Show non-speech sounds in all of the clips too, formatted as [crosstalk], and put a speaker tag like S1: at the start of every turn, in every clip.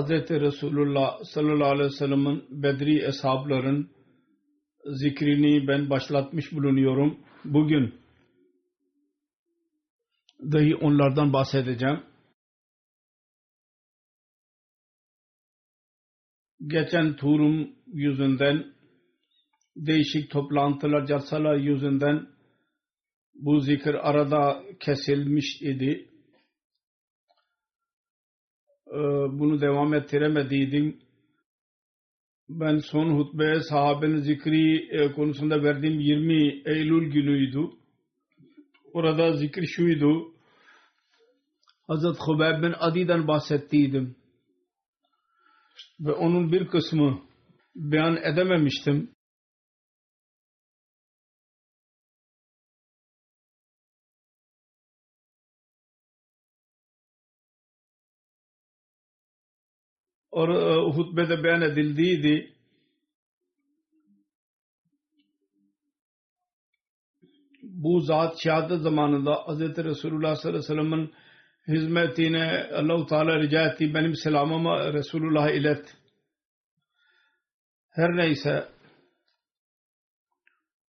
S1: Hz. Resulullah sallallahu aleyhi ve sellem'in Bedri eshabların zikrini ben başlatmış bulunuyorum. Bugün dahi onlardan bahsedeceğim. Geçen turum yüzünden değişik toplantılar, jalsalar yüzünden bu zikir arada kesilmiş idi. Ee, Bunu devam ettiremediydim. Ben son hutbeye sahabenin zikri e, konusunda verdiğim 20 Eylül günüydü. Orada zikir şuydu. Hazret Hubeyb bin Adi'den bahsettiydim. Ve onun bir kısmı beyan edememiştim. Or, e, hutbede beyan edildiydi. bu zat şehadet zamanında Hz. Resulullah sallallahu aleyhi ve sellem'in hizmetine Allah-u Teala rica etti. Benim selamımı Resulullah'a ilet. Her neyse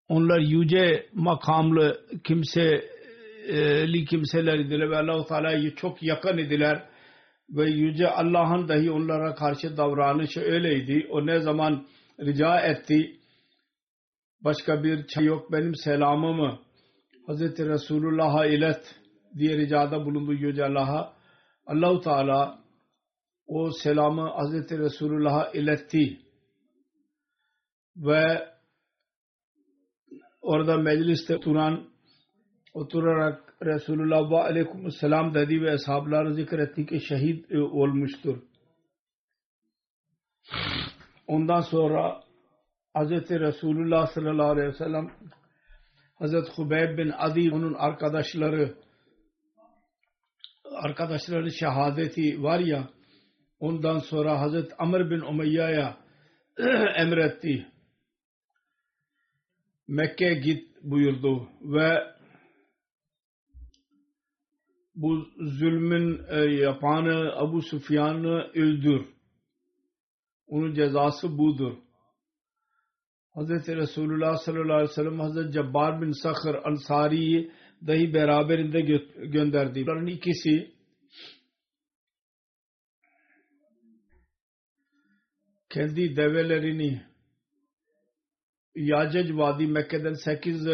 S1: onlar yüce makamlı kimseli kimseler idiler ve Allah-u Teala'ya çok yakın idiler ve yüce Allah'ın dahi onlara karşı davranışı öyleydi. O ne zaman rica etti başka bir çay yok benim selamımı Hz. Resulullah'a ilet diye ricada bulundu Yüce Allah'a. Allahu Teala o selamı Hz. Resulullah'a iletti. Ve orada mecliste oturan oturarak Resulullah ve aleyküm selam dedi ve ashabları zikretti ki şehit olmuştur. Ondan sonra Hz. Resulullah sallallahu aleyhi ve sellem Hazret Hubeyb bin Adi onun arkadaşları arkadaşları şehadeti var ya ondan sonra Hazret Amr bin Umayya'ya [clears throat] emretti. Mekke'ye git buyurdu ve bu zulmün e, yapanı Abu Sufyan'ı öldür. Onun cezası budur. Hz. Resulullah sallallahu aleyhi ve sellem Hz. Cabbar bin Sakhr Ansari'yi dahi beraberinde gö gönderdi. Bunların ikisi kendi develerini Yacec Vadi Mekke'den 8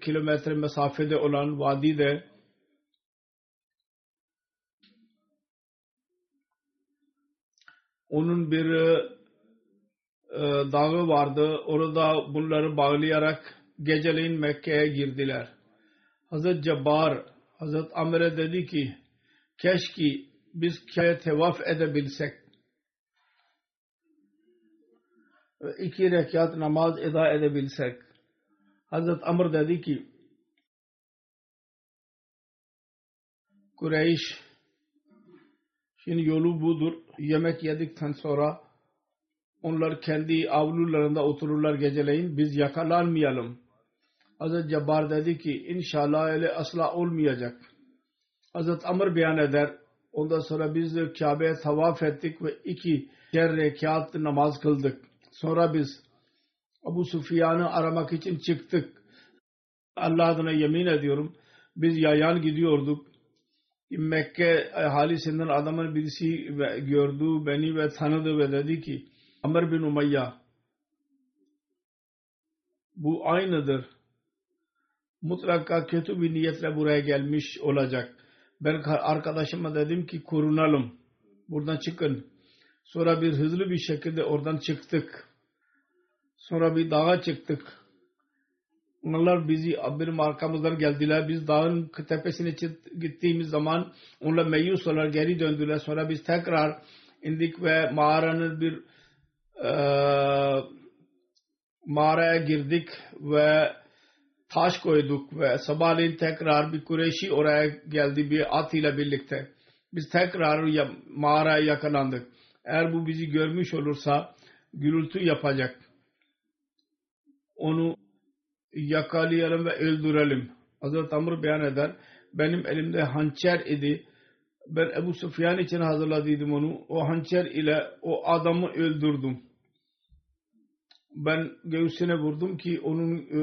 S1: kilometre mesafede olan vadide onun bir e, dağı vardı. Orada bunları bağlayarak geceleyin Mekke'ye girdiler. Hazret Cabbar Hazret Amr'e dedi ki keşke biz Kabe'ye tevaf edebilsek ve iki rekat namaz eda edebilsek Hazret Amr dedi ki Kureyş şimdi yolu budur. Yemek yedikten sonra onlar kendi avlularında otururlar geceleyin. Biz yakalanmayalım. Hazret Cabbar dedi ki inşallah öyle asla olmayacak. Hazret Amr beyan eder. Ondan sonra biz Kabe'ye tavaf ettik ve iki cer rekat namaz kıldık. Sonra biz Abu Sufyan'ı aramak için çıktık. Allah adına yemin ediyorum. Biz yayan gidiyorduk. Mekke ahalisinden adamın birisi gördü beni ve tanıdı ve dedi ki Amr bin Umayya bu aynıdır. Mutlaka kötü bir niyetle buraya gelmiş olacak. Ben arkadaşıma dedim ki korunalım. Buradan çıkın. Sonra bir hızlı bir şekilde oradan çıktık. Sonra bir dağa çıktık. Onlar bizi benim arkamızdan geldiler. Biz dağın tepesine gittiğimiz zaman onlar meyus olarak geri döndüler. Sonra biz tekrar indik ve mağaranın bir e, mağaraya girdik ve taş koyduk ve sabahleyin tekrar bir Kureyşi oraya geldi bir at ile birlikte. Biz tekrar ya, mağaraya yakalandık. Eğer bu bizi görmüş olursa gürültü yapacak. Onu yakalayalım ve öldürelim. Hazreti Amr beyan eder. Benim elimde hançer idi. Ben Ebu Sufyan için hazırladıydım onu. O hançer ile o adamı öldürdüm. Ben göğsüne vurdum ki onun e,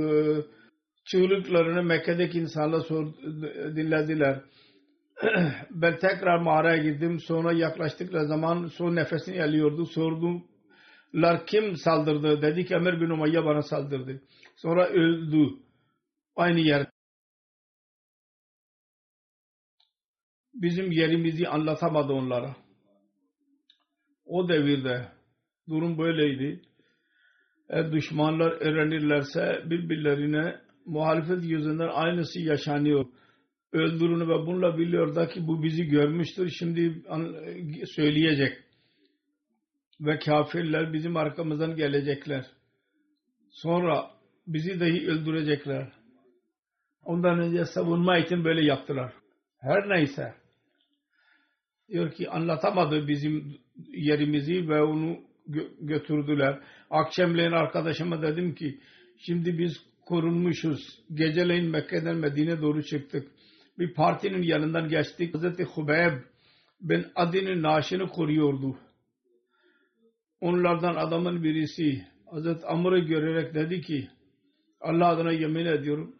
S1: çığlıklarını Mekke'deki insanlar sor, dinlediler. [clears throat] ben tekrar mağaraya girdim. Sonra yaklaştıkları zaman son nefesini alıyordu. Sordumlar kim saldırdı? Dedi ki Ömer bin Umayya bana saldırdı. Sonra öldü. Aynı yer. Bizim yerimizi anlatamadı onlara. O devirde durum böyleydi. Eğer düşmanlar öğrenirlerse birbirlerine muhalefet yüzünden aynısı yaşanıyor. Öldürünü ve bununla biliyor da ki bu bizi görmüştür. Şimdi söyleyecek. Ve kafirler bizim arkamızdan gelecekler. Sonra bizi dahi öldürecekler. Ondan önce savunma için böyle yaptılar. Her neyse. Diyor ki anlatamadı bizim yerimizi ve onu gö- götürdüler. Akşamleyin arkadaşıma dedim ki şimdi biz korunmuşuz. Geceleyin Mekke'den Medine doğru çıktık. Bir partinin yanından geçtik. Hazreti Hubeyb ben Adi'nin naaşını koruyordu. Onlardan adamın birisi Hazreti Amr'ı görerek dedi ki Allah adına yemin ediyorum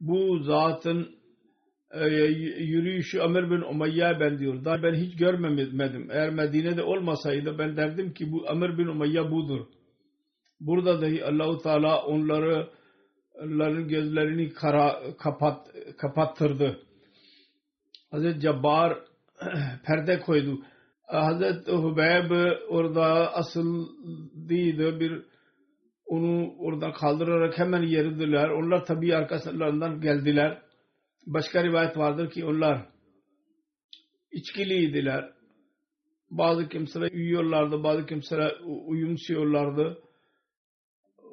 S1: bu zatın e, yürüyüşü Ömer bin Umayya'ya benziyor. Daha ben hiç görmedim. Eğer Medine'de olmasaydı ben derdim ki bu Ömer bin Umayya budur. Burada dahi Allahu Teala onları onların gözlerini kara, kapat, kapattırdı. Hazreti Cabbar [clears throat] perde koydu. Hazreti Hubeyb orada asıl değildi bir onu oradan kaldırarak hemen yeridiler. Onlar tabi arkasından geldiler. Başka rivayet vardır ki onlar içkiliydiler. Bazı kimseler uyuyorlardı, bazı kimseler uyumsuyorlardı.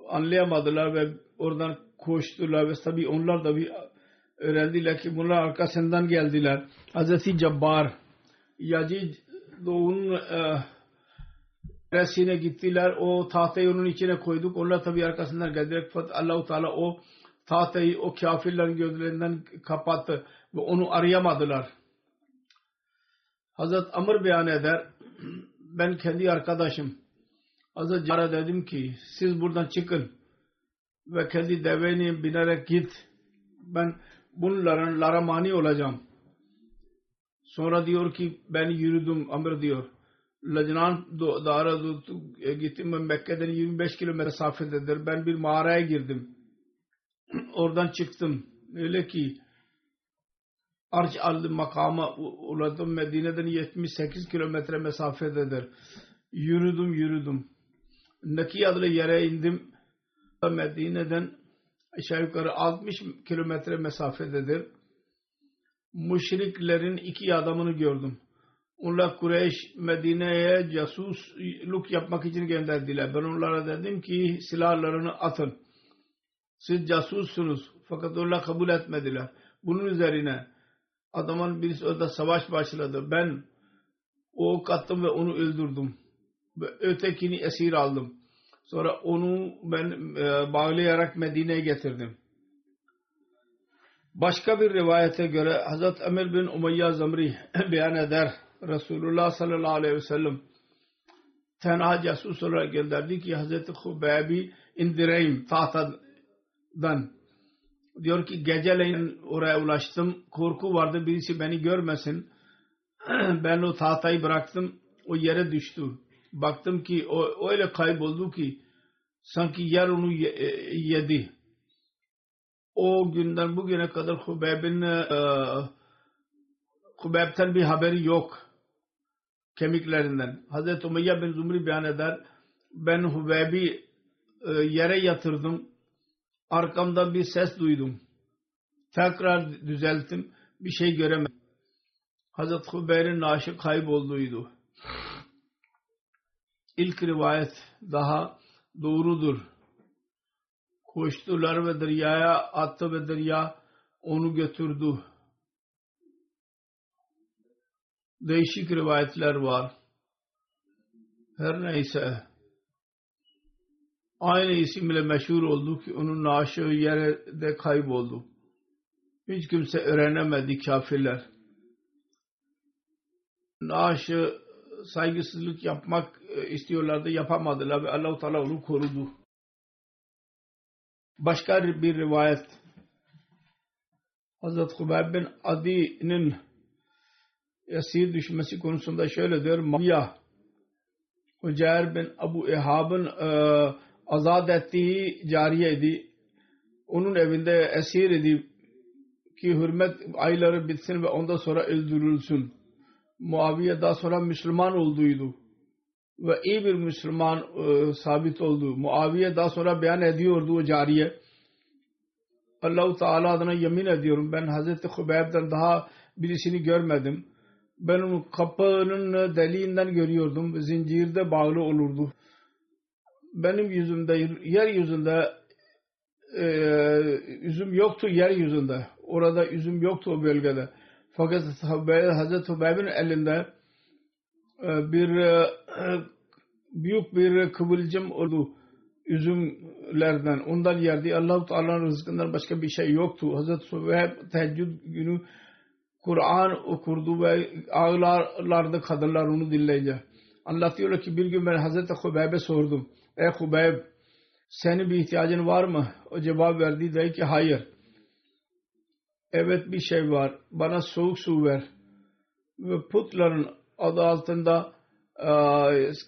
S1: Anlayamadılar ve oradan koştular ve tabi onlar da bir öğrendiler ki bunlar arkasından geldiler. Hazreti Cabbar Yacid doğunun e, Resine gittiler. O tahtayı onun içine koyduk. Onlar tabi arkasından geldiler. Fakat Allahu Teala o tahtayı o kafirlerin gözlerinden kapattı ve onu arayamadılar. Hazret Amr beyan eder. [clears throat] Ben kendi arkadaşım Hazret Cara dedim ki siz buradan çıkın ve kendi deveni binerek git. Ben bunların laramani olacağım. Sonra diyor ki ben yürüdüm Amr diyor. Lacnan Dağı'na gittim ben Mekke'den 25 kilometre mesafededir. Ben bir mağaraya girdim. [clears throat] Oradan çıktım. Öyle ki Arç aldım makama ulaştım. Medine'den 78 kilometre mesafededir. Yürüdüm yürüdüm. Naki adlı yere indim. Medine'den aşağı yukarı 60 kilometre mesafededir. Müşriklerin iki adamını gördüm Onlar Kureyş Medine'ye casusluk yapmak için gönderdiler. Ben onlara dedim ki silahlarını atın. Siz casussunuz. Fakat onlar kabul etmediler. Bunun üzerine adamın birisi orada savaş başladı. Ben o ok attım ve onu öldürdüm. Ve ötekini esir aldım. Sonra onu ben e, bağlayarak Medine'ye getirdim. Başka bir rivayete göre Hazret Emir bin Umayya Zamri [laughs] beyan eder. Resulullah sallallahu aleyhi ve sellem tenha casus olarak gönderdi ki Hazreti Hubeyb'i indireyim tahtadan. Diyor ki geceleyin oraya ulaştım. Korku vardı birisi beni görmesin. [clears throat] ben o tahtayı bıraktım. O yere düştü. Baktım ki o öyle kayboldu ki sanki yer onu yedi. O günden bugüne kadar Hubeyb'in e, Hubeyb'ten bir haberi yok kemiklerinden. Hazreti Umayya bin Zumri beyan eder. Ben Hubeybi e, yere yatırdım. Arkamdan bir ses duydum. Tekrar düzelttim. Bir şey göremedim. Hazreti Hubeyr'in naaşı kaybolduydu. İlk rivayet daha doğrudur. Koştular ve deryaya attı ve derya onu götürdü. Değişik rivayetler var. Her neyse aynı isimle meşhur oldu ki onun naaşı yerde kayboldu. Hiç kimse öğrenemedi kafirler. Naaşı saygısızlık yapmak e, istiyorlardı yapamadılar ve Allah-u Teala onu korudu. Başka bir rivayet Hazreti Hubayb bin Adi'nin esir düşmesi konusunda şöyle diyor. Mavya Ucair bin Abu Ehab'ın e, azat ettiği cariyeydi. Onun evinde esir idi ki hürmet ayları bitsin ve ondan sonra öldürülsün. Muaviye daha sonra Müslüman olduydu. Ve iyi bir Müslüman e, sabit oldu. Muaviye daha sonra beyan ediyordu o cariye. Allah-u Teala adına yemin ediyorum ben Hazreti Hubeyb'den daha birisini görmedim ben onu kapının deliğinden görüyordum. Zincirde bağlı olurdu. Benim yüzümde, yeryüzünde e, üzüm yoktu yeryüzünde. Orada üzüm yoktu o bölgede. Fakat Hazreti Hubeyb'in elinde e, bir e, büyük bir kıvılcım oldu üzümlerden. Ondan yerdi. Allah-u Teala'nın rızkından başka bir şey yoktu. Hazreti Hubeyb teheccüd günü Kur'an okurdu ve ağlarlardı kadınlar onu dinleyince. Anlatıyorlar ki bir gün ben Hazreti Hubeyb'e sordum. Ey Hubeyb senin bir ihtiyacın var mı? O cevap verdi dedi ki hayır. Evet bir şey var. Bana soğuk su ver. Ve putların adı altında e,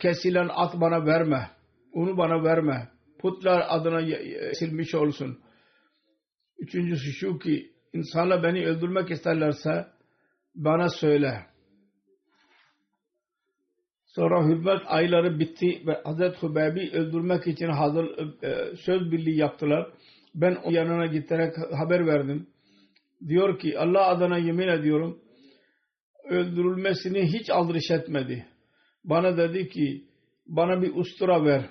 S1: kesilen at bana verme. Onu bana verme. Putlar adına silmiş olsun. Üçüncüsü şu ki insanlar beni öldürmek isterlerse bana söyle. Sonra hürmet ayları bitti ve Hazreti Hubeybi öldürmek için hazır e, söz birliği yaptılar. Ben o yanına giderek haber verdim. Diyor ki Allah adına yemin ediyorum öldürülmesini hiç aldırış etmedi. Bana dedi ki bana bir ustura ver.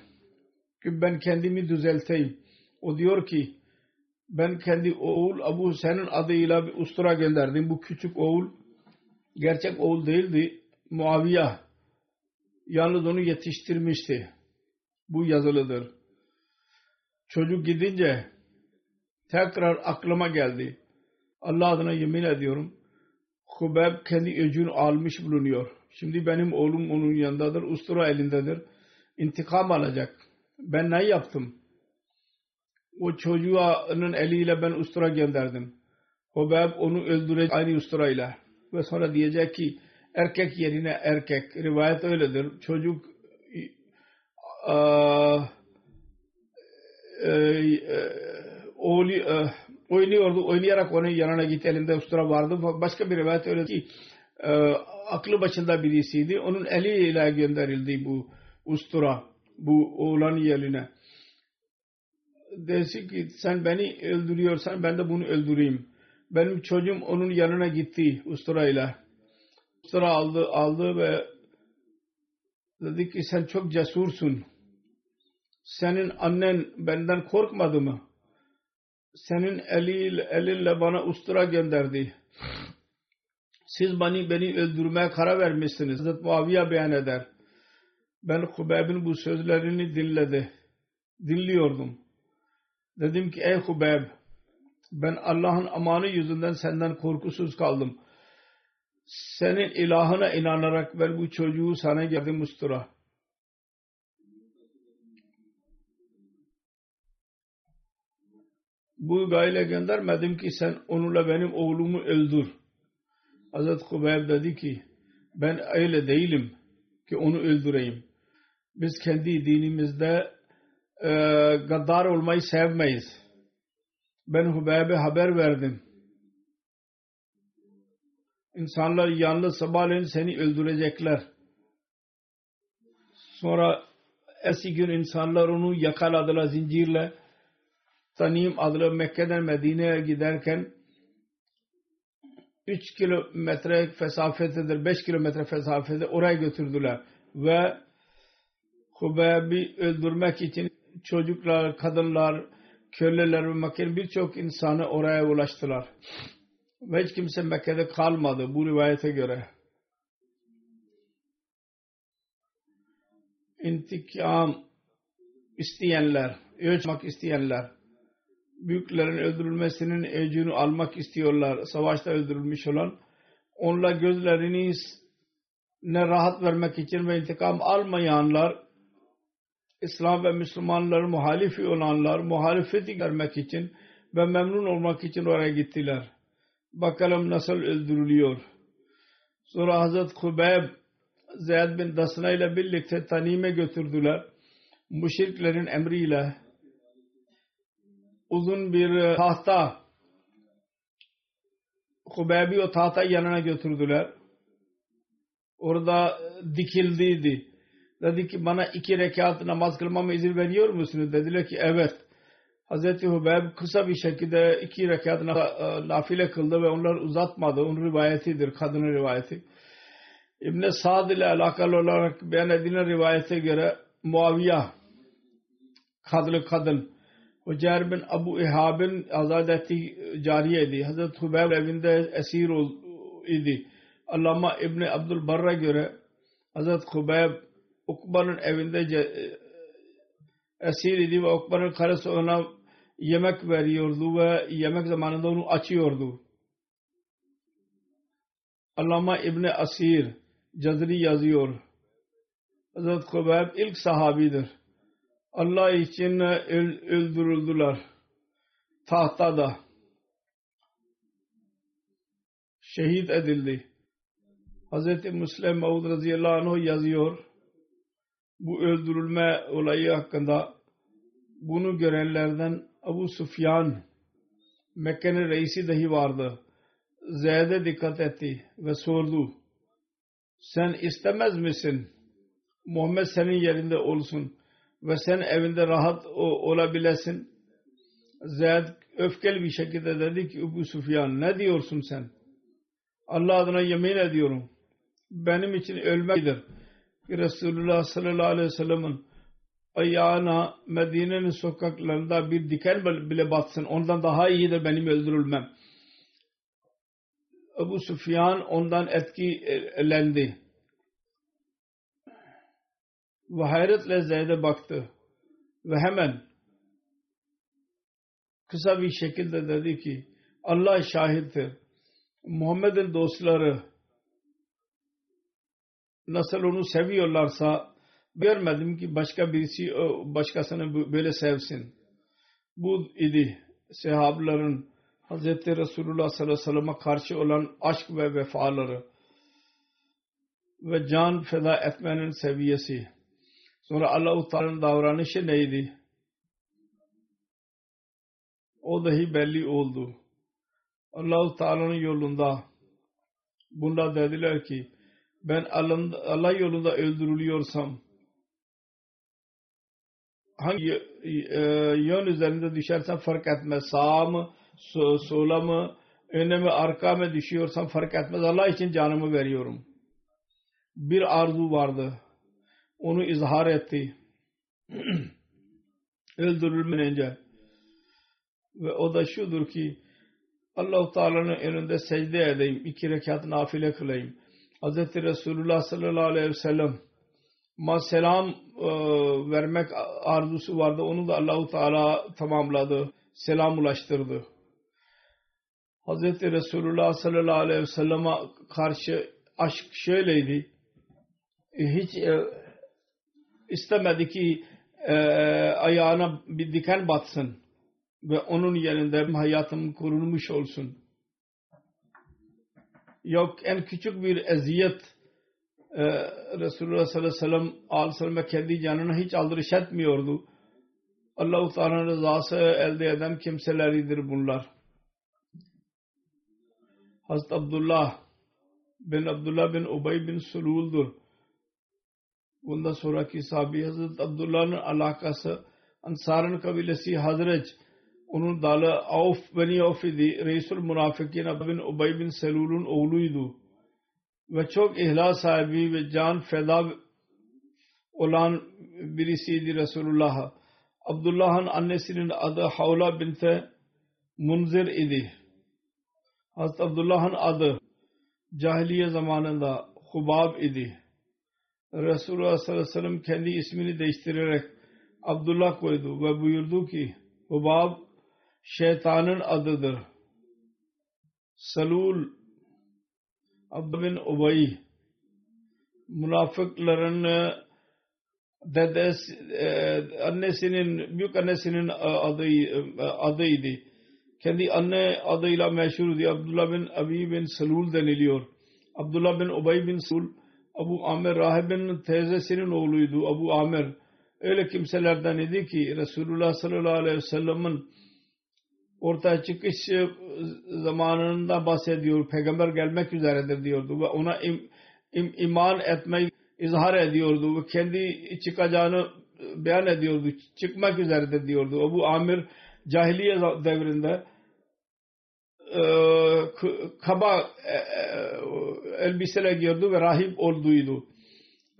S1: Ki ben kendimi düzelteyim. O diyor ki ben kendi oğul Abu Hüseyin'in adıyla bir ustura gönderdim. Bu küçük oğul gerçek oğul değildi. Muaviye yalnız onu yetiştirmişti. Bu yazılıdır. Çocuk gidince tekrar aklıma geldi. Allah adına yemin ediyorum. Hubeb kendi öcünü almış bulunuyor. Şimdi benim oğlum onun yanındadır. Ustura elindedir. İntikam alacak. Ben ne yaptım? O çocuğunun eliyle ben ustura gönderdim. Hubab onu öldürecek aynı usturayla. Ve sonra diyecek ki erkek yerine erkek. Rivayet öyledir. Çocuk e, e, oğlu, e, oynuyordu. Oynayarak onun yanına gitti. Elinde ustura vardı. Başka bir rivayet öyle ki e, aklı başında birisiydi. Onun eliyle gönderildi bu ustura. Bu oğlan yerine desin ki sen beni öldürüyorsan ben de bunu öldüreyim. Benim çocuğum onun yanına gitti usturayla. Sıra aldı, aldı ve dedi ki sen çok cesursun. Senin annen benden korkmadı mı? Senin eliyle, elinle bana ustura gönderdi. Siz beni, beni öldürmeye karar vermişsiniz. Hazreti Muaviye beyan eder. Ben Hubeyb'in bu sözlerini dinledi. Dinliyordum. Dedim ki ey Hubeyb ben Allah'ın amanı yüzünden senden korkusuz kaldım. Senin ilahına inanarak ben bu çocuğu sana geldim ustura. Bu gayle göndermedim ki sen onunla benim oğlumu öldür. Hazreti Hubeyb dedi ki ben öyle değilim ki onu öldüreyim. Biz kendi dinimizde e, gaddar olmayı sevmeyiz. Ben Hubeyb'e haber verdim. İnsanlar yalnız sabahleyin seni öldürecekler. Sonra esi gün insanlar onu yakaladılar zincirle. Tanim adlı Mekke'den Medine'ye giderken 3 kilometre fesafetedir, 5 kilometre fesafede oraya götürdüler. Ve Hubeyb'i öldürmek için çocuklar, kadınlar, köleler ve Mekke'nin birçok insanı oraya ulaştılar. Ve hiç kimse Mekke'de kalmadı bu rivayete göre. İntikam isteyenler, ölçmek isteyenler, büyüklerin öldürülmesinin öcünü almak istiyorlar. Savaşta öldürülmüş olan, onunla gözlerini ne rahat vermek için ve intikam almayanlar İslam ve Müslümanların muhalifi olanlar muhalefeti görmek için ve memnun olmak için oraya gittiler. Bakalım nasıl öldürülüyor. Sonra Hazret Hubeyb Zeyd bin Dasna ile birlikte Tanim'e götürdüler. Müşriklerin emriyle uzun bir tahta Hubeyb'i o tahta yanına götürdüler. Orada dikildiydi dedi ki bana iki rekat namaz kılmama izin veriyor musunuz? Dediler ki evet. Hazreti Hubeyb kısa bir şekilde iki rekat e, nafile kıldı ve onlar uzatmadı. Onun rivayetidir. Kadının rivayeti. İbn Sa'd ile alakalı olarak beyan edilen rivayete göre Muaviye kadlı kadın Hucer bin Abu İhab'ın azad ettiği cariyeydi. Hazreti Hubeyb evinde esir idi. Allama İbni Abdülbarr'a göre Hazreti Hubeyb Ukba'nın evinde e, esir idi ve Ukba'nın karısı ona yemek veriyordu ve yemek zamanında onu açıyordu. Allama İbni Asir Cazri yazıyor. Hazreti Kubayb ilk sahabidir. Allah için öldürüldüler. Tahtada. Şehit edildi. Hazreti Müslim Maud radıyallahu anh yazıyor bu öldürülme olayı hakkında bunu görenlerden Abu Sufyan Mekke'nin reisi dahi vardı. Zeyd'e dikkat etti ve sordu. Sen istemez misin? Muhammed senin yerinde olsun ve sen evinde rahat olabilesin. Zeyd öfkeli bir şekilde dedi ki Abu Sufyan ne diyorsun sen? Allah adına yemin ediyorum. Benim için ölmektir Resulullah sallallahu aleyhi ve sellem'in ayağına Medine'nin sokaklarında bir diken bile batsın. Ondan daha iyidir benim öldürülmem. Ebu Sufyan ondan etkilendi. Ve hayretle Zeyd'e baktı. Ve hemen kısa bir şekilde dedi ki Allah şahittir. Muhammed'in dostları nasıl onu seviyorlarsa görmedim ki başka birisi başkasını böyle sevsin. Bu idi sahabların Hz. Resulullah sallallahu aleyhi ve sellem'e karşı olan aşk ve vefaları ve can feda etmenin seviyesi. Sonra Allah-u Teala'nın davranışı neydi? O dahi belli oldu. Allah-u Teala'nın yolunda bunlar dediler ki ben Allah yolunda öldürülüyorsam hangi e, yön üzerinde düşersem fark etmez. Sağa mı, sola mı, öne mi, arka mı düşüyorsam fark etmez. Allah için canımı veriyorum. bir arzu vardı. Onu izhar etti. [clears throat] Öldürülmeden önce. Ve o da şudur ki Allah-u Teala'nın önünde secde edeyim. iki rekat nafile kılayım. Hz. Resulullah sallallahu aleyhi ve sellem ma selam e, vermek arzusu vardı. Onu da Allahu Teala tamamladı. Selam ulaştırdı. Hz. Resulullah sallallahu aleyhi ve sellem'e karşı aşk şöyleydi. E, hiç e, istemedi ki e, ayağına bir diken batsın ve onun yerinde hayatım kurulmuş olsun. Yok en küçük bir eziyet e, Resulullah sallallahu aleyhi ve sellem kendi canına hiç aldırış etmiyordu. Allah-u Teala'nın rızası elde eden kimseleridir bunlar. Hazreti Abdullah bin Abdullah bin Ubay bin Sulul'dur. Bundan sonraki sahabi Hazreti Abdullah'ın alakası Ansar'ın kabilesi Hazreç onun dalı Avf beni Avf idi. Reisul Munafikin bin Ubay bin Selul'un oğluydu. Ve çok ihlas sahibi ve can feda olan birisiydi Resulullah. Abdullah'ın annesinin adı Havla binte Munzir idi. Hazreti Abdullah'ın adı cahiliye zamanında Hubab idi. Resulullah sallallahu aleyhi ve sellem kendi ismini değiştirerek Abdullah koydu ve buyurdu ki Hubab şeytanın adıdır. Salul Abd bin Ubay münafıkların dedesi, e, annesinin, büyük annesinin adı, adıydı. Kendi anne adıyla meşhurdu. Abdullah bin Abi bin Salul deniliyor. Abdullah bin Ubay bin Salul Abu Amir rahibin teyzesinin oğluydu. Abu Amir öyle kimselerden idi ki Resulullah sallallahu aleyhi ve sellem'in ortaya çıkış zamanında bahsediyor. Peygamber gelmek üzeredir diyordu ve ona im, im, iman etmeyi izhar ediyordu ve kendi çıkacağını beyan ediyordu. Çıkmak üzeredir diyordu. Abu Amir cahiliye devrinde e, kaba e, e, elbiseler giyiyordu ve rahip olduydu.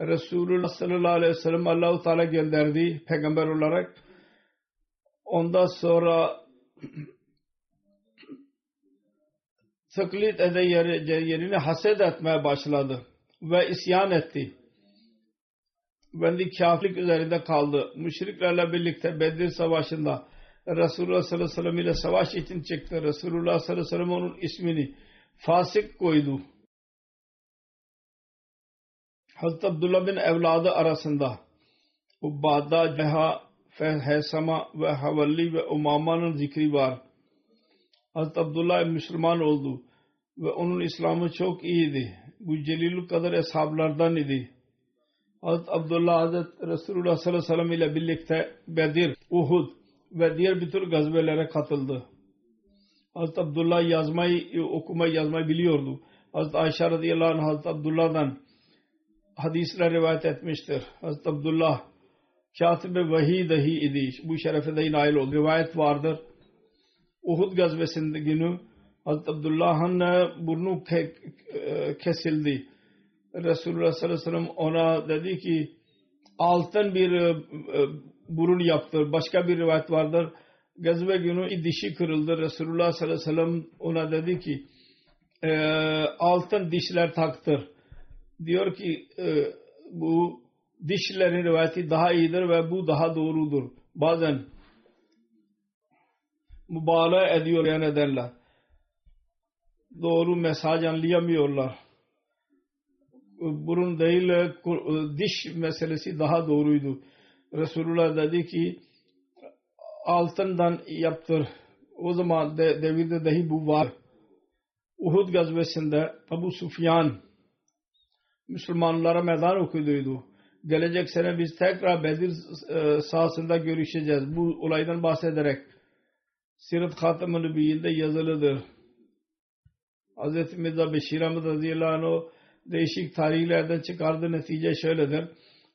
S1: Resulullah sallallahu aleyhi ve sellem Allah-u Teala gönderdi peygamber olarak. Ondan sonra [clears throat] taklit ede yerine haset etmeye başladı ve isyan etti. Kendi kafirlik üzerinde kaldı. Müşriklerle birlikte Bedir Savaşı'nda Resulullah sallallahu aleyhi ve sellem ile savaş için çıktı. Resulullah sallallahu aleyhi ve sellem onun ismini fasık koydu. Hazreti Abdullah bin evladı arasında Ubbada, Ceha, Hesama ve Havalli ve Umama'nın zikri var. Hazreti Abdullah Müslüman oldu ve onun İslam'ı çok iyiydi. Bu celillik kadar eshablardan idi. Hazreti Abdullah Hazreti Resulullah sallallahu aleyhi ve sellem ile birlikte Bedir, Uhud ve diğer bir tür gazvelere katıldı. Hazreti Abdullah yazmayı, okumayı yazmayı biliyordu. Hazreti Ayşe radıyallahu anh Hazreti Abdullah'dan hadisler rivayet etmiştir. Hazreti Abdullah katibe vahiy dahi idi. Bu şerefe dahi nail oldu. Rivayet vardır. Uhud gazvesinde günü Hazreti Abdullah'ın burnu kesildi. Resulullah sallallahu aleyhi ve sellem ona dedi ki altın bir burun yaptı. Başka bir rivayet vardır. Gazve günü dişi kırıldı. Resulullah sallallahu aleyhi ve sellem ona dedi ki e, altın dişler taktır. Diyor ki e, bu dişlerin rivayeti daha iyidir ve bu daha doğrudur. Bazen mübalağa ediyor yani ederler. Doğru mesaj anlayamıyorlar. Burun değil diş meselesi daha doğruydu. Resulullah dedi ki altından yaptır. O zaman de, devirde dahi bu var. Uhud gazvesinde Abu Sufyan Müslümanlara meydan okuduydu. Gelecek sene biz tekrar Bedir e, sahasında görüşeceğiz. Bu olaydan bahsederek Sirat Hatam-ı Nübiyye'de yazılıdır. Hz. Mirza Beşir Ahmet radıyallahu değişik tarihlerden çıkardığı netice şöyledir.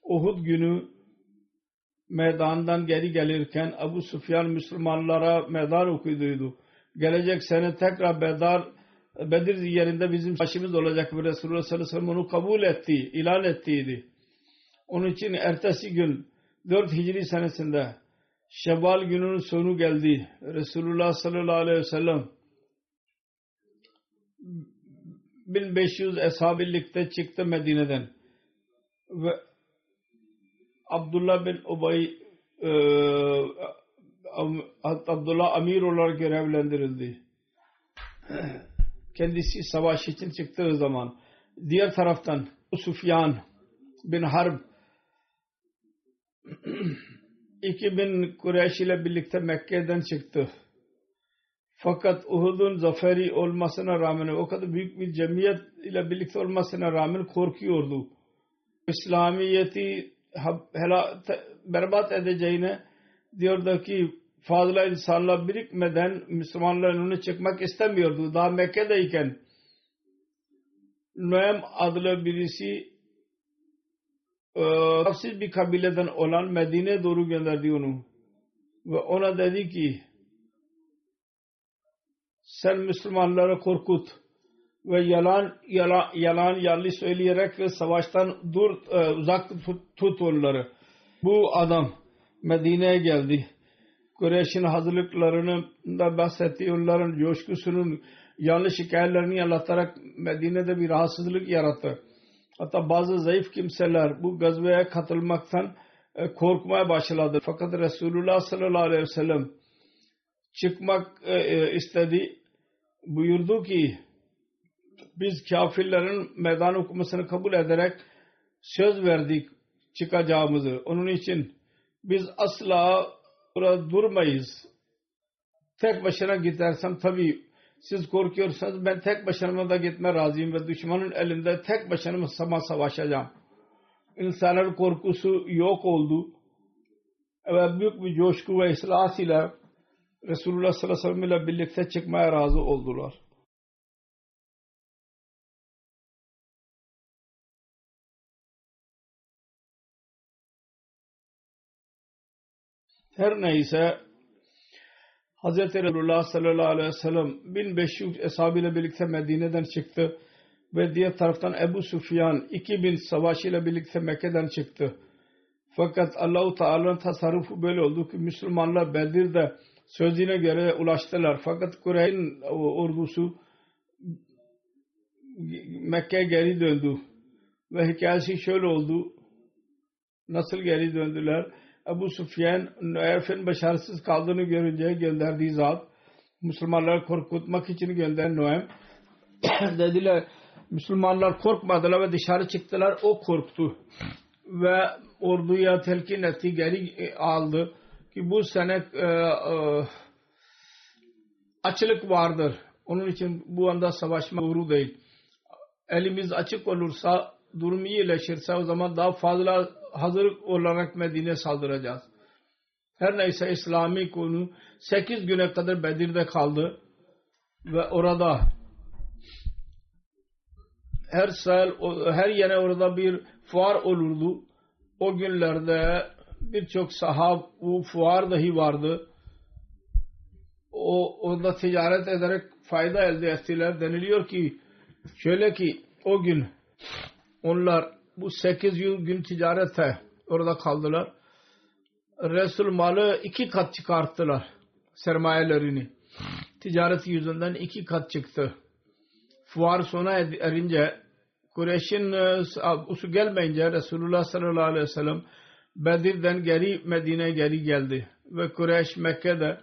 S1: Uhud günü meydandan geri gelirken Abu Sufyan Müslümanlara meydan okuduydu. Gelecek sene tekrar Bedar Bedir yerinde bizim başımız olacak ve Resulullah sallallahu aleyhi ve sellem onu kabul etti, ilan ettiydi. Onun için ertesi gün 4 Hicri senesinde Şevval gününün sonu geldi. Resulullah sallallahu aleyhi ve sellem 1500 eshab birlikte çıktı Medine'den. Ve Abdullah bin Ubay e, Abdullah Amir olarak görevlendirildi. Kendisi savaş için çıktığı zaman diğer taraftan Sufyan bin Harb [clears throat] 2000 Kureyş ile birlikte Mekke'den çıktı. Fakat Uhud'un zaferi olmasına rağmen o kadar büyük bir cemiyet ile birlikte olmasına rağmen korkuyordu. İslamiyeti berbat edeceğine diyordu ki fazla insanlar birikmeden Müslümanların önüne çıkmak istemiyordu. Daha Mekke'deyken Nuem adlı birisi tafsiz bir kabileden olan Medine'ye doğru gönderdi onu. Ve ona dedi ki sen Müslümanları korkut ve yalan yalan, yalan yanlış söyleyerek savaştan dur e, uzak tut, onları. Bu adam Medine'ye geldi. Kureyş'in hazırlıklarını da bahsetti. Onların coşkusunun yanlış hikayelerini anlatarak Medine'de bir rahatsızlık yarattı. Hatta bazı zayıf kimseler bu gazveye katılmaktan e, korkmaya başladı. Fakat Resulullah sallallahu aleyhi ve sellem çıkmak e, e, istedi. Buyurdu ki biz kafirlerin meydan okumasını kabul ederek söz verdik çıkacağımızı. Onun için biz asla burada durmayız. Tek başına gidersem tabii siz korkuyorsanız ben tek başıma da gitme razıyım ve düşmanın elinde tek başına savaşacağım. İnsanların korkusu yok oldu. Ve büyük bir coşku ve ihlas ile Resulullah sallallahu aleyhi ve sellem ile birlikte çıkmaya razı oldular. Her neyse Hz. Resulullah sallallahu aleyhi ve sellem 1500 eshabıyla birlikte Medine'den çıktı ve diğer taraftan Ebu Sufyan 2000 savaşıyla birlikte Mekke'den çıktı. Fakat Allahu Teala'nın tasarrufu böyle oldu ki Müslümanlar Bedir'de sözüne göre ulaştılar. Fakat Kureyş'in ordusu Mekke'ye geri döndü. Ve hikayesi şöyle oldu. Nasıl geri döndüler? Ebu Sufyan Nuayf'in başarısız kaldığını görünce gönderdiği zat Müslümanları korkutmak için gönderen Nuaym [coughs] dediler Müslümanlar korkmadılar ve dışarı çıktılar. O korktu ve orduya telkin etti geri e, aldı ki bu sene e, e, açılık vardır. Onun için bu anda savaşma doğru değil. Elimiz açık olursa durum iyileşirse o zaman daha fazla hazır olarak Medine saldıracağız. Her neyse İslami konu 8 güne kadar Bedir'de kaldı ve orada her sel her yere orada bir fuar olurdu. O günlerde birçok sahab bu fuar dahi vardı. O orada ticaret ederek fayda elde ettiler. Deniliyor ki şöyle ki o gün onlar bu 8 yıl gün ticarete orada kaldılar. Resul malı iki kat çıkarttılar sermayelerini. Ticaret yüzünden iki kat çıktı. Fuar sona erince Kureyş'in e, usu gelmeyince Resulullah sallallahu aleyhi ve sellem Bedir'den geri Medine'ye geri geldi. Ve Kureyş Mekke'de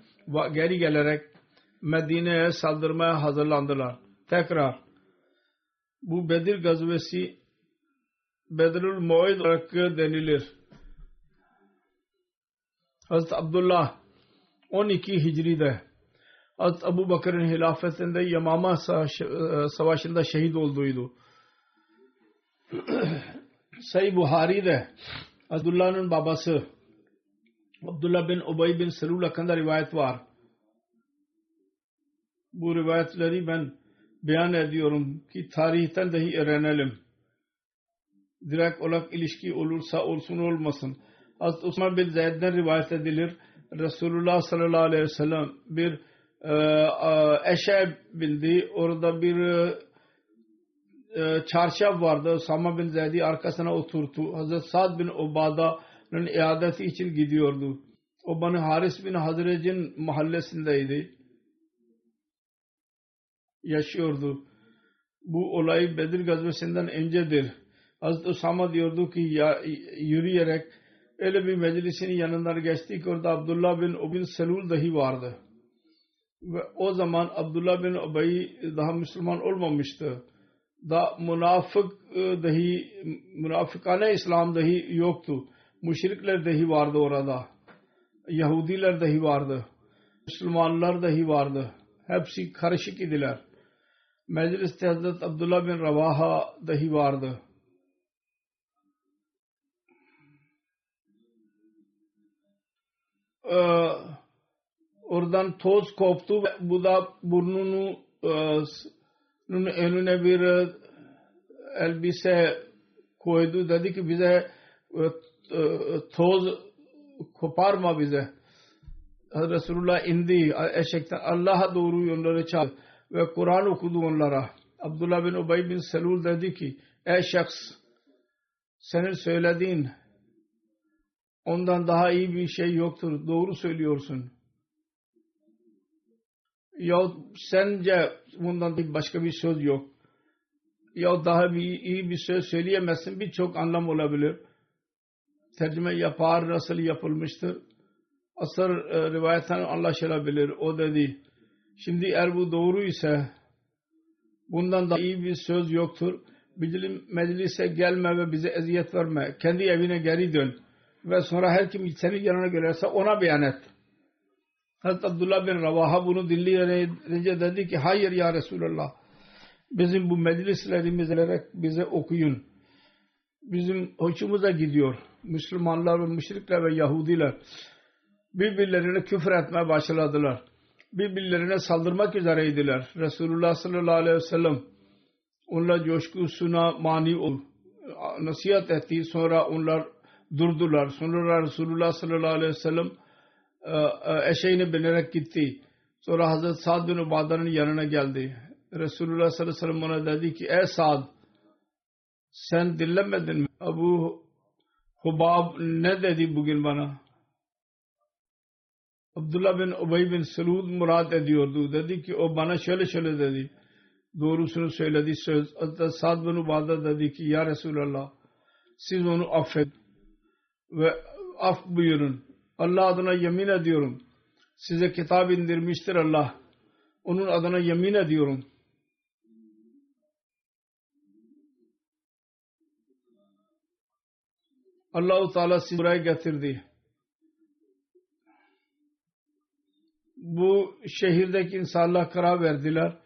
S1: geri gelerek Medine'ye saldırmaya hazırlandılar. Tekrar bu Bedir gazvesi Bedrül Muayd olarak denilir. Hazreti Abdullah 12 Hicri'de Hazreti Abu Bakır'ın hilafetinde Yamama savaşında şehit olduğuydu. [clears throat] Sayı Buhari'de Abdullah'ın babası Abdullah bin Ubay bin Selul hakkında rivayet var. Bu rivayetleri ben beyan ediyorum ki tarihten dahi öğrenelim direkt olarak ilişki olursa olsun olmasın. Hazreti Osman bin Zeyd'den rivayet edilir. Resulullah sallallahu aleyhi ve sellem bir e, e, eşe bindi. Orada bir e, çarşaf vardı. Sama bin Zeydi arkasına oturdu. Hazreti Sa'd bin Ubada'nın iadeti için gidiyordu. O Bani Haris bin Hazrec'in mahallesindeydi. Yaşıyordu. Bu olay Bedir gazvesinden öncedir. Hazreti Usama diyordu ki ya, yürüyerek öyle bir meclisin yanından geçtik. Orada Abdullah bin Ubin Selul dahi vardı. Ve o zaman Abdullah bin Ubey daha Müslüman olmamıştı. Da münafık e, dahi münafıkane İslam dahi yoktu. Müşrikler dahi vardı orada. Yahudiler dahi vardı. Müslümanlar dahi vardı. Hepsi karışık idiler. Mecliste Hazreti Abdullah bin Ravaha dahi vardı. Ee, oradan toz koptu ve bu da burnunu e, önüne bir e, elbise koydu. Dedi ki bize e, toz koparma bize. Resulullah indi eşekten Allah'a doğru onları çağırdı ve Kur'an okudu onlara. Abdullah bin Ubay bin Selul dedi ki ey şahs senin söylediğin ondan daha iyi bir şey yoktur. Doğru söylüyorsun. Ya sence bundan başka bir söz yok. Ya daha bir iyi bir söz söyleyemezsin. Birçok anlam olabilir. Tercüme yapar nasıl yapılmıştır. Asır e, rivayetten anlaşılabilir. O dedi. Şimdi eğer bu doğru ise bundan da iyi bir söz yoktur. Bizim meclise gelme ve bize eziyet verme. Kendi evine geri dön. Ve sonra her kim senin yanına gelirse ona beyan et. Hazreti Abdullah bin Ravaha bunu dinleyince dedi ki hayır ya Resulallah bizim bu meclislerimizi bize okuyun. Bizim hoşumuza gidiyor. Müslümanlar ve müşrikler ve Yahudiler birbirlerine küfür etmeye başladılar birbirlerine saldırmak üzereydiler. Resulullah sallallahu aleyhi ve sellem onlar coşkusuna mani ol, nasihat etti. Sonra onlar durdular. Sonra Resulullah sallallahu aleyhi ve sellem e, e, eşeğine binerek gitti. Sonra Hazreti Sa'd bin Ubada'nın yanına geldi. Resulullah sallallahu aleyhi ve sellem ona dedi ki ey Sa'd sen dinlemedin mi? Abu Hubab ne dedi bugün bana? Abdullah bin Ubey bin Selud murad ediyordu. Dedi ki o bana şöyle şöyle dedi. Doğrusunu söyledi söz. Sad bin Ubada dedi ki ya Resulallah siz onu affet ve af buyurun. Allah adına yemin ediyorum. Size kitap indirmiştir Allah. Onun adına yemin ediyorum. Allahu Teala sizi buraya getirdi. bu şehirdeki insanlar karar verdiler.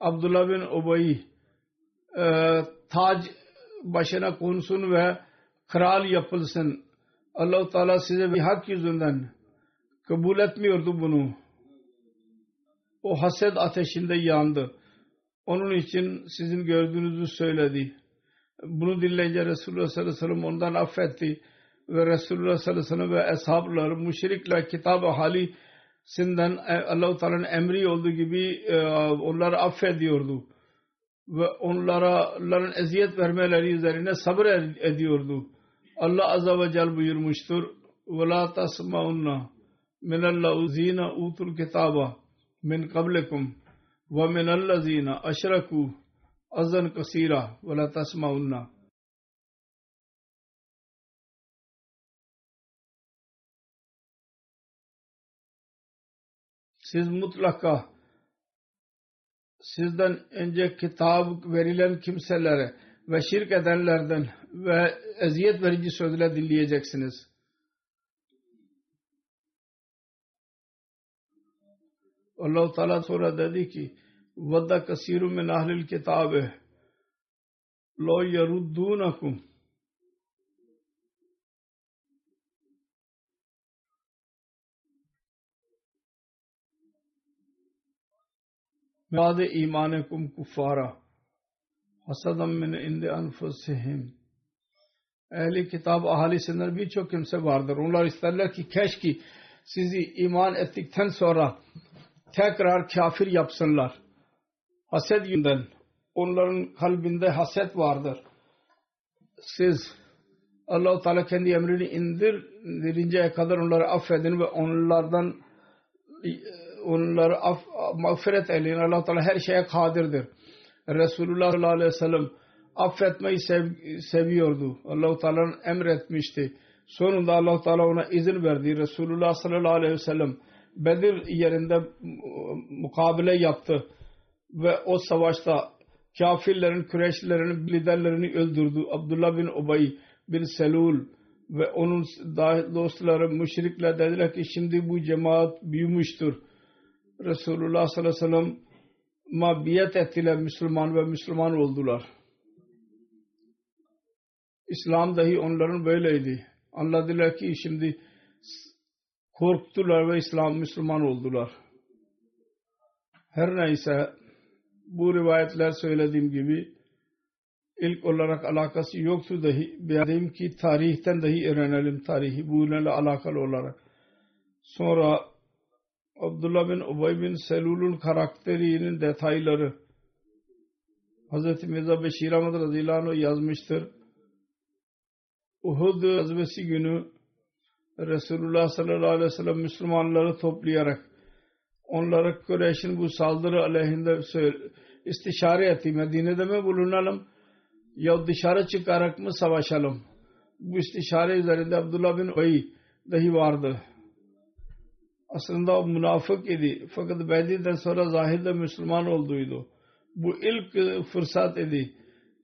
S1: Abdullah bin Ubay e, tac başına konsun ve kral yapılsın. Allah Teala size bir hak yüzünden kabul etmiyordu bunu. O haset ateşinde yandı. Onun için sizin gördüğünüzü söyledi. Bunu dinleyince Resulullah sallallahu aleyhi ve sellem ondan affetti. Ve Resulullah sallallahu aleyhi ve sellem ve ashabları müşrikler kitab-ı hali sinden e, Allah-u Teala'nın emri olduğu gibi e, onları affediyordu. Ve onlara onların eziyet vermeleri üzerine sabır ediyordu. اللہ عز و جل بیر مشتر، ولا تسمعنا من الذين اوتوا الكتاب من قبلكم ومن الذين اشركوا اذن كثيرا ولا تسمعنا سز مطلقہ سزدن انجے کتاب ویریلن کمسلر ہے ve şirk edenlerden ve eziyet verici sözler dinleyeceksiniz. Allah-u Teala sonra dedi ki وَدَّ كَسِيرٌ مِنْ اَحْلِ الْكِتَابِ لَوْ يَرُدُّونَكُمْ بعد ایمانکم کفارہ hasadan min indi anfusihim ehli kitap ahalisinden birçok kimse vardır. Onlar isterler ki keşke sizi iman ettikten sonra tekrar kafir yapsınlar. Haset yüzünden onların kalbinde haset vardır. Siz Allah-u Teala kendi emrini indirinceye kadar onları affedin ve onlardan onları af, mağfiret eyleyin. Allah-u Teala her şeye kadirdir. Resulullah sallallahu aleyhi ve sellem affetmeyi sev, seviyordu. Allah-u Teala'nın emretmişti. Sonunda Allah-u Teala ona izin verdi. Resulullah sallallahu aleyhi ve sellem Bedir yerinde mukabele yaptı ve o savaşta kafirlerin, Kureyşlilerin liderlerini öldürdü. Abdullah bin Ubay bin Selul ve onun dostları müşrikler dediler ki şimdi bu cemaat büyümüştür. Resulullah sallallahu aleyhi ve sellem ma biat ettiler Müslüman ve Müslüman oldular. İslam dahi onların böyleydi. Anladılar ki şimdi korktular ve İslam Müslüman oldular. Her neyse bu rivayetler söylediğim gibi ilk olarak alakası yoktu dahi beğendim ki tarihten dahi öğrenelim tarihi bununla alakalı olarak. Sonra Abdullah bin Ubay bin Selul'un karakterinin detayları Hz. Mirza Beşir Ahmet radıyallahu yazmıştır. Uhud gazvesi günü Resulullah sallallahu aleyhi ve sellem Müslümanları toplayarak onlara Kureyş'in bu saldırı aleyhinde istişare etti. Medine'de mi bulunalım ya dışarı çıkarak mı savaşalım? Bu istişare üzerinde Abdullah bin Ubay dahi vardı. Aslında o münafık idi. Fakat Bedir'den sonra zahirde Müslüman olduydu. Bu ilk fırsat idi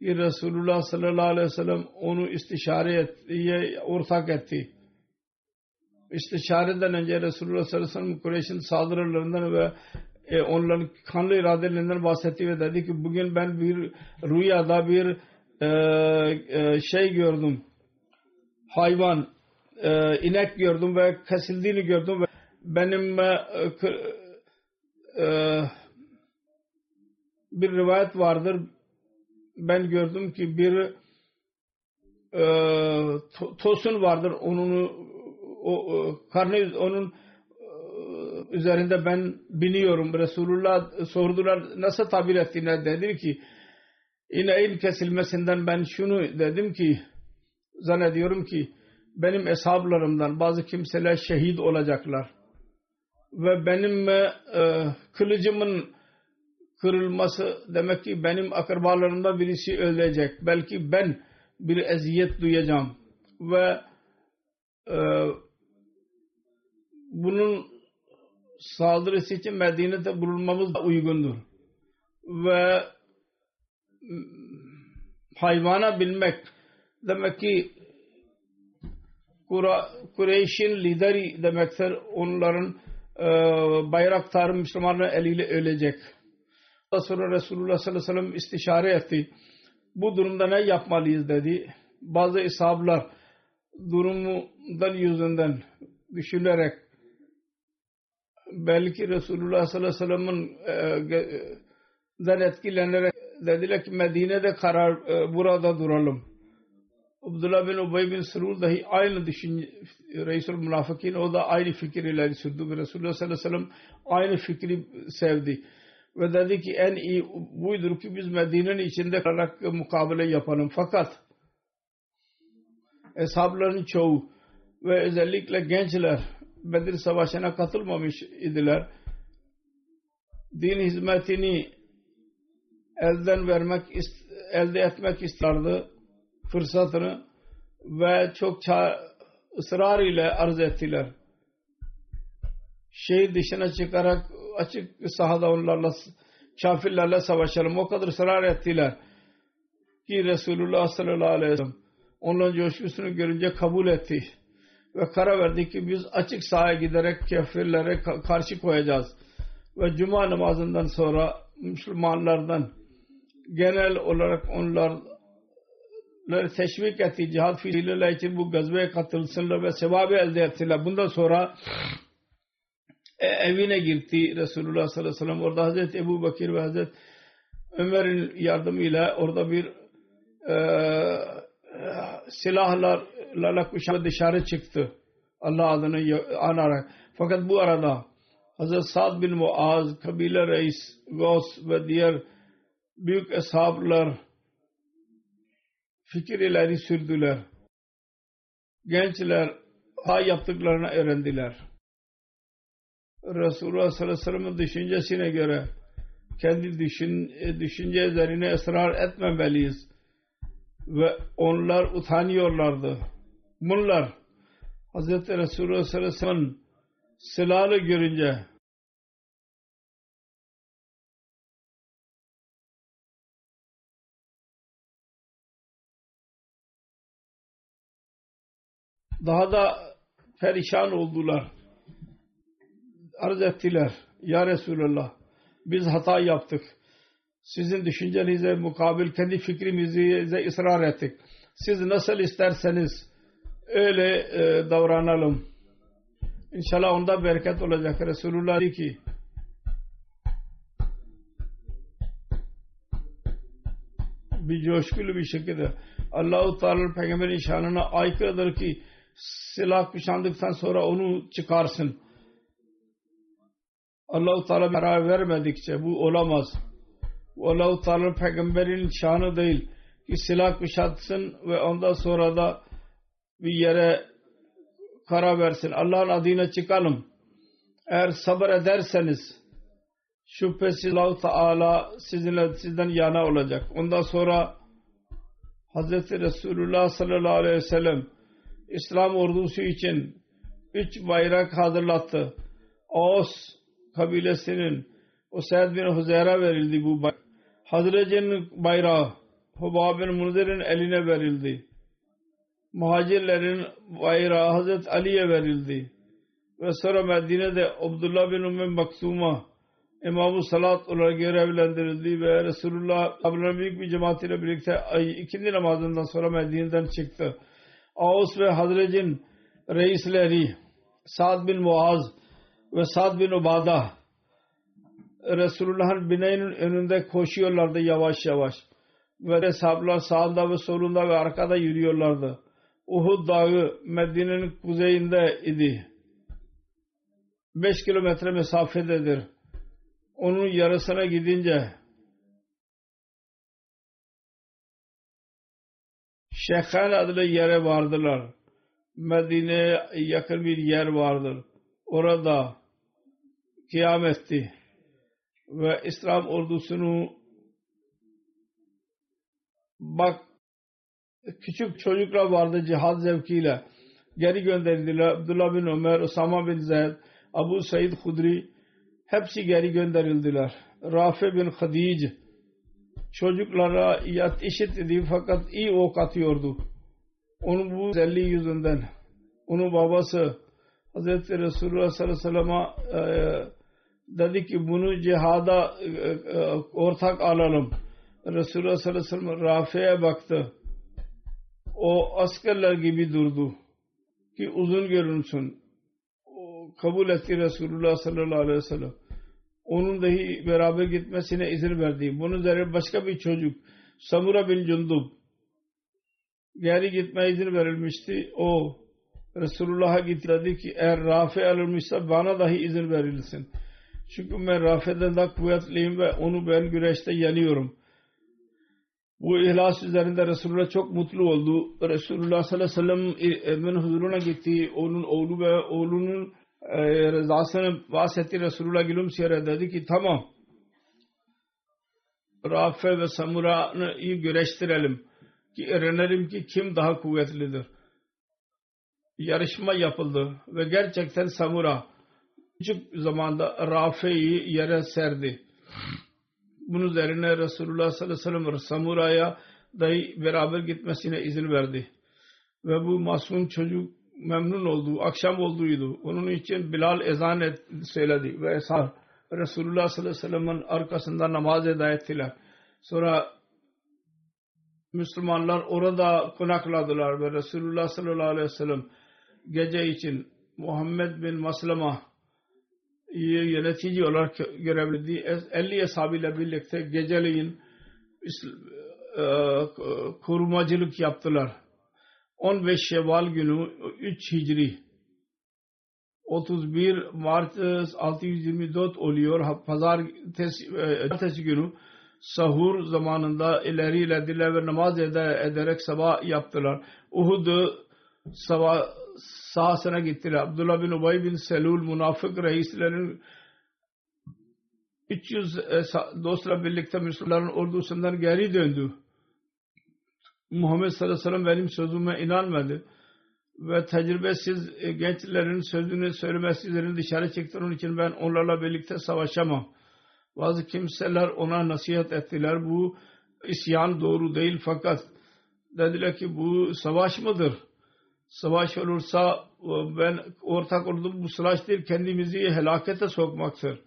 S1: ki Resulullah sallallahu aleyhi ve sellem onu istişare ettiye ortak etti. İstişareden önce Resulullah sallallahu aleyhi ve sellem Kureyş'in saldırılarından ve e, onların kanlı iradelerinden bahsetti ve dedi ki bugün ben bir rüyada bir e, e, şey gördüm. Hayvan, e, inek gördüm ve kesildiğini gördüm ve benim e, e, bir rivayet vardır. Ben gördüm ki bir e, to, tosun vardır. Onun o, karnı onun üzerinde ben biniyorum. Resulullah sordular nasıl tabir ettiğine dedi ki ineğin kesilmesinden ben şunu dedim ki zannediyorum ki benim eshablarımdan bazı kimseler şehit olacaklar ve benim e, kılıcımın kırılması demek ki benim akrabalarımda birisi ölecek. Belki ben bir eziyet duyacağım ve e, bunun saldırısı için Medine'de bulunmamız da uygundur. Ve hayvana bilmek demek ki Kureyş'in lideri demektir. Onların e, bayraktarı Müslümanların eliyle ölecek. Daha sonra Resulullah sallallahu aleyhi ve sellem istişare etti. Bu durumda ne yapmalıyız dedi. Bazı ishablar durumundan yüzünden düşünerek belki Resulullah sallallahu aleyhi ve sellem'in den etkilenerek dediler ki Medine'de karar e, burada duralım. Abdullah bin Ubay bin Sırul dahi aynı düşün Reisul Münafıkin o da aynı fikir ileri sürdü ve Resulullah sallallahu aleyhi ve sellem aynı fikri sevdi. Ve dedi ki en iyi buydur ki biz Medine'nin içinde kalarak mukabele yapalım. Fakat eshabların çoğu ve özellikle gençler Bedir Savaşı'na katılmamış idiler. Din hizmetini elden vermek, elde etmek isterdi fırsatını ve çok ısrar ile arz ettiler. Şehir dışına çıkarak açık sahada onlarla kafirlerle savaşalım. O kadar ısrar ettiler ki Resulullah sallallahu aleyhi ve sellem onların coşkusunu görünce kabul etti. Ve karar verdi ki biz açık sahaya giderek kafirlere karşı koyacağız. Ve cuma namazından sonra Müslümanlardan genel olarak onlar teşvik etti. Cihad fiilillah için bu gazveye katılsınlar ve sevabı elde ettiler. Bundan sonra e, evine girdi Resulullah sallallahu aleyhi ve sellem. Orada Hazreti Ebu Bakir ve Hazreti Ömer'in yardımıyla orada bir e, silahlarla kuşağı dışarı çıktı. Allah adını anarak. Fakat bu arada Hazret Sa'd bin Muaz, kabile reis, Gos ve diğer büyük eshablar fikir ileri sürdüler. Gençler ha yaptıklarını öğrendiler. Resulullah sallallahu aleyhi ve sellem'in düşüncesine göre kendi düşün, düşünce üzerine ısrar etmemeliyiz. Ve onlar utanıyorlardı. Bunlar Hz. Resulullah sallallahu aleyhi ve sellem'in silahı görünce daha da perişan oldular. Arz ettiler. Ya Resulallah biz hata yaptık. Sizin düşüncenize mukabil kendi fikrimize ısrar ettik. Siz nasıl isterseniz öyle e, davranalım. İnşallah onda bereket olacak. Resulullah dedi ki bir coşkulu bir şekilde Allah-u Teala'nın peygamberin şanına aykırıdır ki silah kuşandıktan sonra onu çıkarsın. Allah-u Teala karar vermedikçe bu olamaz. Allah-u Teala peygamberin şanı değil ki silah kuşatsın ve ondan sonra da bir yere karar versin. Allah'ın adına çıkalım. Eğer sabır ederseniz şüphesiz Allah-u Teala sizinle sizden yana olacak. Ondan sonra Hz. Resulullah sallallahu aleyhi ve sellem İslam ordusu için üç bayrak hazırlattı. Aus kabilesinin o Said bin Huzeyra verildi bu bayrak. Hazretinin bayrağı Hubab bin Munzir'in eline verildi. Muhacirlerin bayrağı Hazret Ali'ye verildi. Ve sonra Medine'de Abdullah bin Ümmü Maksum'a İmam-ı Salat olarak görevlendirildi ve Resulullah ablanın büyük bir cemaatiyle birlikte ikindi namazından sonra Medine'den çıktı. Aus ve Hazret'in reisleri Sa'd bin Muaz ve Sa'd bin Ubada Resulullah'ın bineğinin önünde koşuyorlardı yavaş yavaş. Ve sahabeler sağında ve solunda ve arkada yürüyorlardı. Uhud dağı Medine'nin kuzeyinde idi. 5 kilometre mesafededir. Onun yarısına gidince Şekhan adlı yere vardılar. Medine'ye yakın bir yer vardır. Orada kıyam etti. Ve İslam ordusunu bak küçük çocuklar vardı cihad zevkiyle geri gönderildiler. Abdullah bin Ömer, Osama bin Zeyd, Abu Said Hudri hepsi geri gönderildiler. Rafi bin Khadij çocuklara işit idi fakat iyi ok atıyordu. Onun bu zelli yüzünden onun babası Hz. Resulullah sallallahu aleyhi ve sellem'e dedi ki bunu cihada e, e, ortak alalım. Resulullah sallallahu aleyhi ve sellem Rafi'ye baktı. O askerler gibi durdu. Ki uzun görünsün. O kabul etti Resulullah sallallahu aleyhi ve sellem. Onun dahi beraber gitmesine izin verdi. Bunun üzerine başka bir çocuk Samura bin Cundub geri gitmeye izin verilmişti. O Resulullah'a gitti dedi ki eğer Rafi alınmışsa bana dahi izin verilsin. Çünkü ben Rafi'den daha kuvvetliyim ve onu ben güreşte yanıyorum. Bu ihlas üzerinde Resulullah çok mutlu oldu. Resulullah sallallahu aleyhi ve sellem huzuruna gitti. Onun oğlu ve oğlunun e, rızasını bahsetti. Resulullah gülümseyerek dedi ki tamam. Rafe ve Samura'nı iyi güreştirelim. Ki öğrenelim ki kim daha kuvvetlidir. Yarışma yapıldı ve gerçekten Samura küçük zamanda Rafe'yi yere serdi. Bunun üzerine Resulullah sallallahu aleyhi ve sellem Samura'ya dahi beraber gitmesine izin verdi. Ve bu masum çocuk memnun oldu. Akşam olduğuydu. Onun için Bilal ezan et, söyledi ve esar Resulullah sallallahu aleyhi ve sellem'in arkasında namaz eda ettiler. Sonra Müslümanlar orada konakladılar ve Resulullah sallallahu aleyhi ve sellem gece için Muhammed bin Maslama yönetici olarak görevliydi. 50 ashabıyla birlikte geceleyin e, korumacılık yaptılar. 15 Şevval günü 3 Hicri 31 Mart 624 oluyor. Pazartesi e, günü sahur zamanında ilerilediler ve namaz ederek sabah yaptılar. Uhud sabah sahasına gittiler. Abdullah bin Ubay bin Selul münafık reislerin 300 e, dostla birlikte Müslümanların ordusundan geri döndü. Muhammed sallallahu aleyhi ve sellem benim sözüme inanmadı. Ve tecrübesiz e, gençlerin sözünü söylemesizlerini dışarı çıktı. Onun için ben onlarla birlikte savaşamam. Bazı kimseler ona nasihat ettiler. Bu isyan doğru değil fakat dediler ki bu savaş mıdır? Savaş olursa e, ben ortak oldum bu savaş değil kendimizi helakete sokmaktır.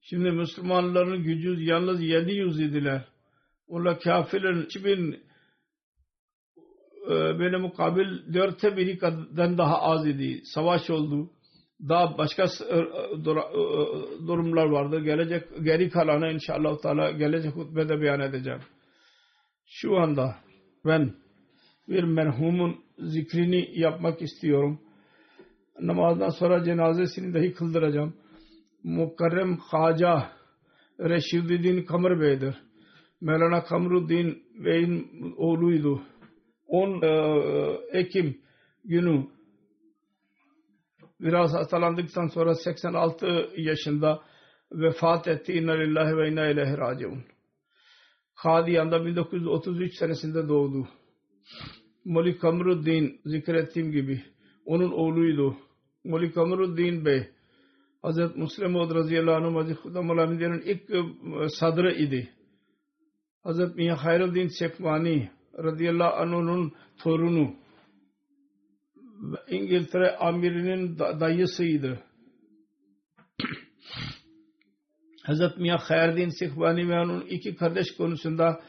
S1: Şimdi Müslümanların gücü yalnız 700 idiler. Onlar kafirlerin 2000 e, böyle mukabil dörtte biri kadar daha az idi. Savaş oldu. Daha başka e, e, durumlar vardı. Gelecek geri kalanı inşallah Teala gelecek hutbede beyan edeceğim. Şu anda ben bir merhumun zikrini yapmak istiyorum. Namazdan sonra cenazesini dahi kıldıracağım. Mukarrem Haca Reşiduddin Kamr Bey'dir. Mevlana Kamruddin Bey'in oğluydu. 10 e, Ekim günü biraz hastalandıktan sonra 86 yaşında vefat etti. İnna lillahi ve inna ileyhi raciun. Kadiyan'da 1933 senesinde doğdu. Molik Kamruddin zikrettiğim gibi onun oğluydu. Molik Kamruddin Bey Hazreti Müslim Maud radıyallahu anh Hazreti ilk e, sadrı idi. Hazreti Miya Hayruddin Sekmani radıyallahu anh'ın torunu İngiltere amirinin dayısıydı. [clears throat] Hazreti Miya Hayruddin Sekmani ve onun iki kardeş konusunda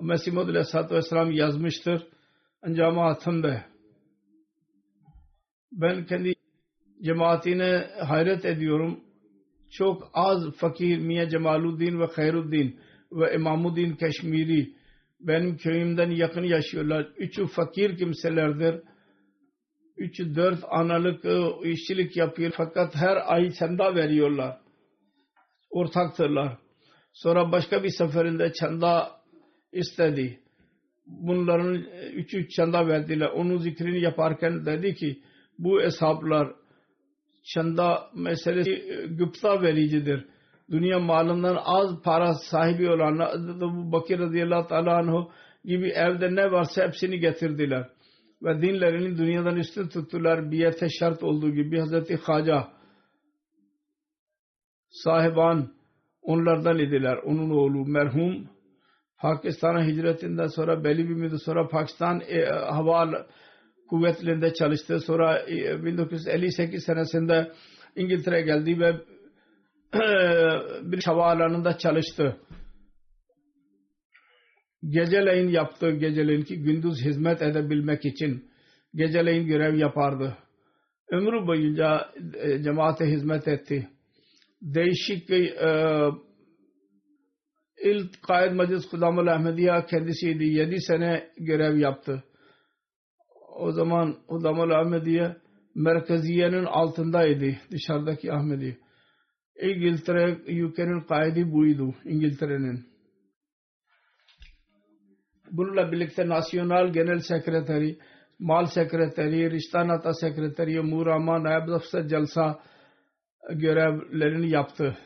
S1: Mesih Maud Aleyhisselatü Vesselam yazmıştır. Hatımda. Ben kendi cemaatine hayret ediyorum. Çok az fakir Miya Cemaluddin ve Hayruddin ve İmamuddin Keşmiri benim köyümden yakın yaşıyorlar. Üçü fakir kimselerdir. Üçü dört analık e, işçilik yapıyor fakat her ay çanda veriyorlar. Ortaktırlar. Sonra başka bir seferinde çanda istedi. Bunların e, üçü çanda verdiler. Onun zikrini yaparken dedi ki bu hesaplar çanda meselesi e, gıpta vericidir. Dünya malından az para sahibi olan bu Bakir radıyallahu teala anhu gibi evde ne varsa hepsini getirdiler. Ve dinlerini dünyadan üstün tuttular. Biyete şart olduğu gibi Hazreti Haca sahiban onlardan idiler. Onun oğlu merhum Pakistan'a hicretinden sonra belli bir müddet sonra Pakistan e, hava kuvvetlerinde çalıştı. Sonra e, 1958 senesinde İngiltere geldi ve bir havaalanında çalıştı. Geceleyin yaptığı geceleyin ki gündüz hizmet edebilmek için geceleyin görev yapardı. Ömrü boyunca e, cemaate hizmet etti. Değişik e, ilk Kaid Meclis Kudamul Ahmediye kendisiydi. Yedi sene görev yaptı. O zaman Kudamul Ahmediye merkeziyenin altındaydı. Dışarıdaki Ahmediye. İngiltere UK'nin kaidi buydu. İngiltere'nin. Bununla birlikte Nasyonal Genel Sekreteri, Mal Sekreteri, Riştanata Sekreteri, Murama, Naib Afsar Jalsa görevlerini yaptı.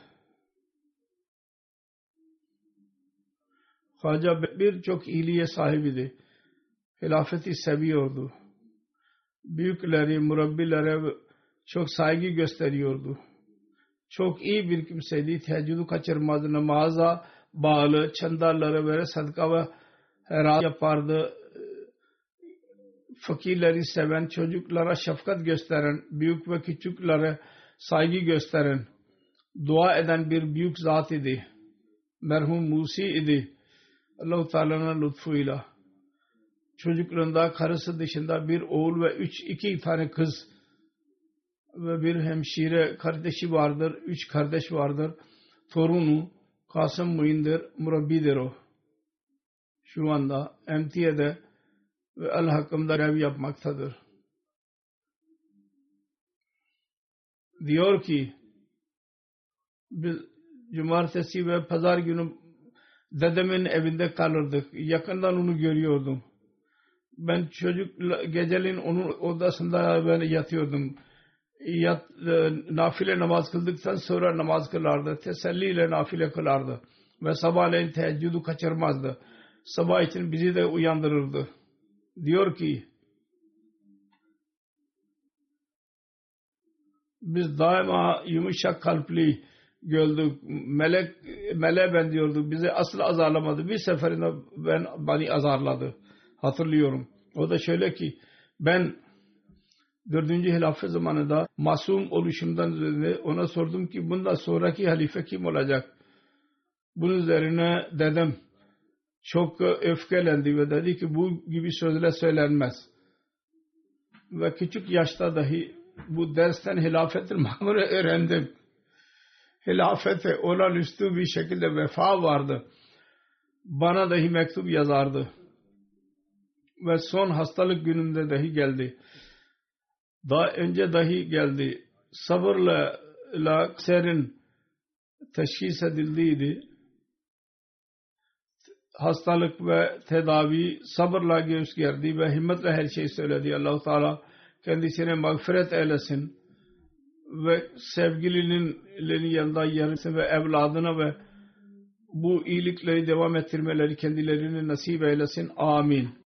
S1: Haca birçok iyiliğe sahibiydi. Hilafeti seviyordu. Büyükleri, murabbilere çok saygı gösteriyordu çok iyi bir kimseydi. Teheccüdü kaçırmazdı. Namaza bağlı, çandarları böyle sadaka ve herat yapardı. Fakirleri seven, çocuklara şefkat gösteren, büyük ve küçüklere saygı gösteren, dua eden bir büyük zat idi. Merhum Musi idi. Allah-u Teala'nın lütfuyla. Çocukluğunda karısı dışında bir oğul ve üç, iki tane kız ve bir hemşire kardeşi vardır. Üç kardeş vardır. Torunu Kasım Muindir murabbidir o. Şu anda MT'de ve El Hakkım'da rev yapmaktadır. diyor ki biz cumartesi ve pazar günü dedemin evinde kalırdık. Yakından onu görüyordum. Ben çocuk geceleyin onun odasında ben yatıyordum. Yat, e, nafile namaz kıldıktan sonra namaz kılardı. Teselliyle nafile kılardı. Ve sabahleyin teheccüdü kaçırmazdı. Sabah için bizi de uyandırırdı. Diyor ki biz daima yumuşak kalpli gördük. Melek meleğe benziyorduk. Bizi asla azarlamadı. Bir seferinde ben beni azarladı. Hatırlıyorum. O da şöyle ki ben dördüncü hilafet zamanında masum oluşumdan ona sordum ki bundan sonraki halife kim olacak? Bunun üzerine dedem çok öfkelendi ve dedi ki bu gibi sözler söylenmez. Ve küçük yaşta dahi bu dersten hilafetin [laughs] mamuru öğrendim. Hilafete olağanüstü bir şekilde vefa vardı. Bana dahi mektup yazardı. Ve son hastalık gününde dahi geldi. Daha önce dahi geldi. Sabırla la serin teşhis edildiydi. Hastalık ve tedavi sabırla gösterdi ve himmetle her şeyi söyledi. allah Teala kendisine mağfiret eylesin ve sevgilinin yanında yarısı ve evladına ve bu iyilikleri devam ettirmeleri kendilerine nasip eylesin. Amin.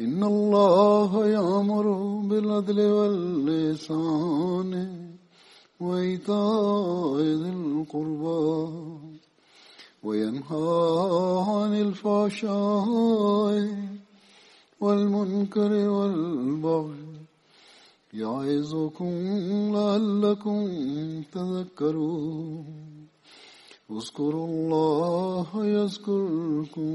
S2: إن الله يأمر بالعدل واللسان وإيتاء ذي القربى وينهى عن الفحشاء والمنكر والبغي يعظكم لعلكم تذكرون. اذكروا الله يذكركم.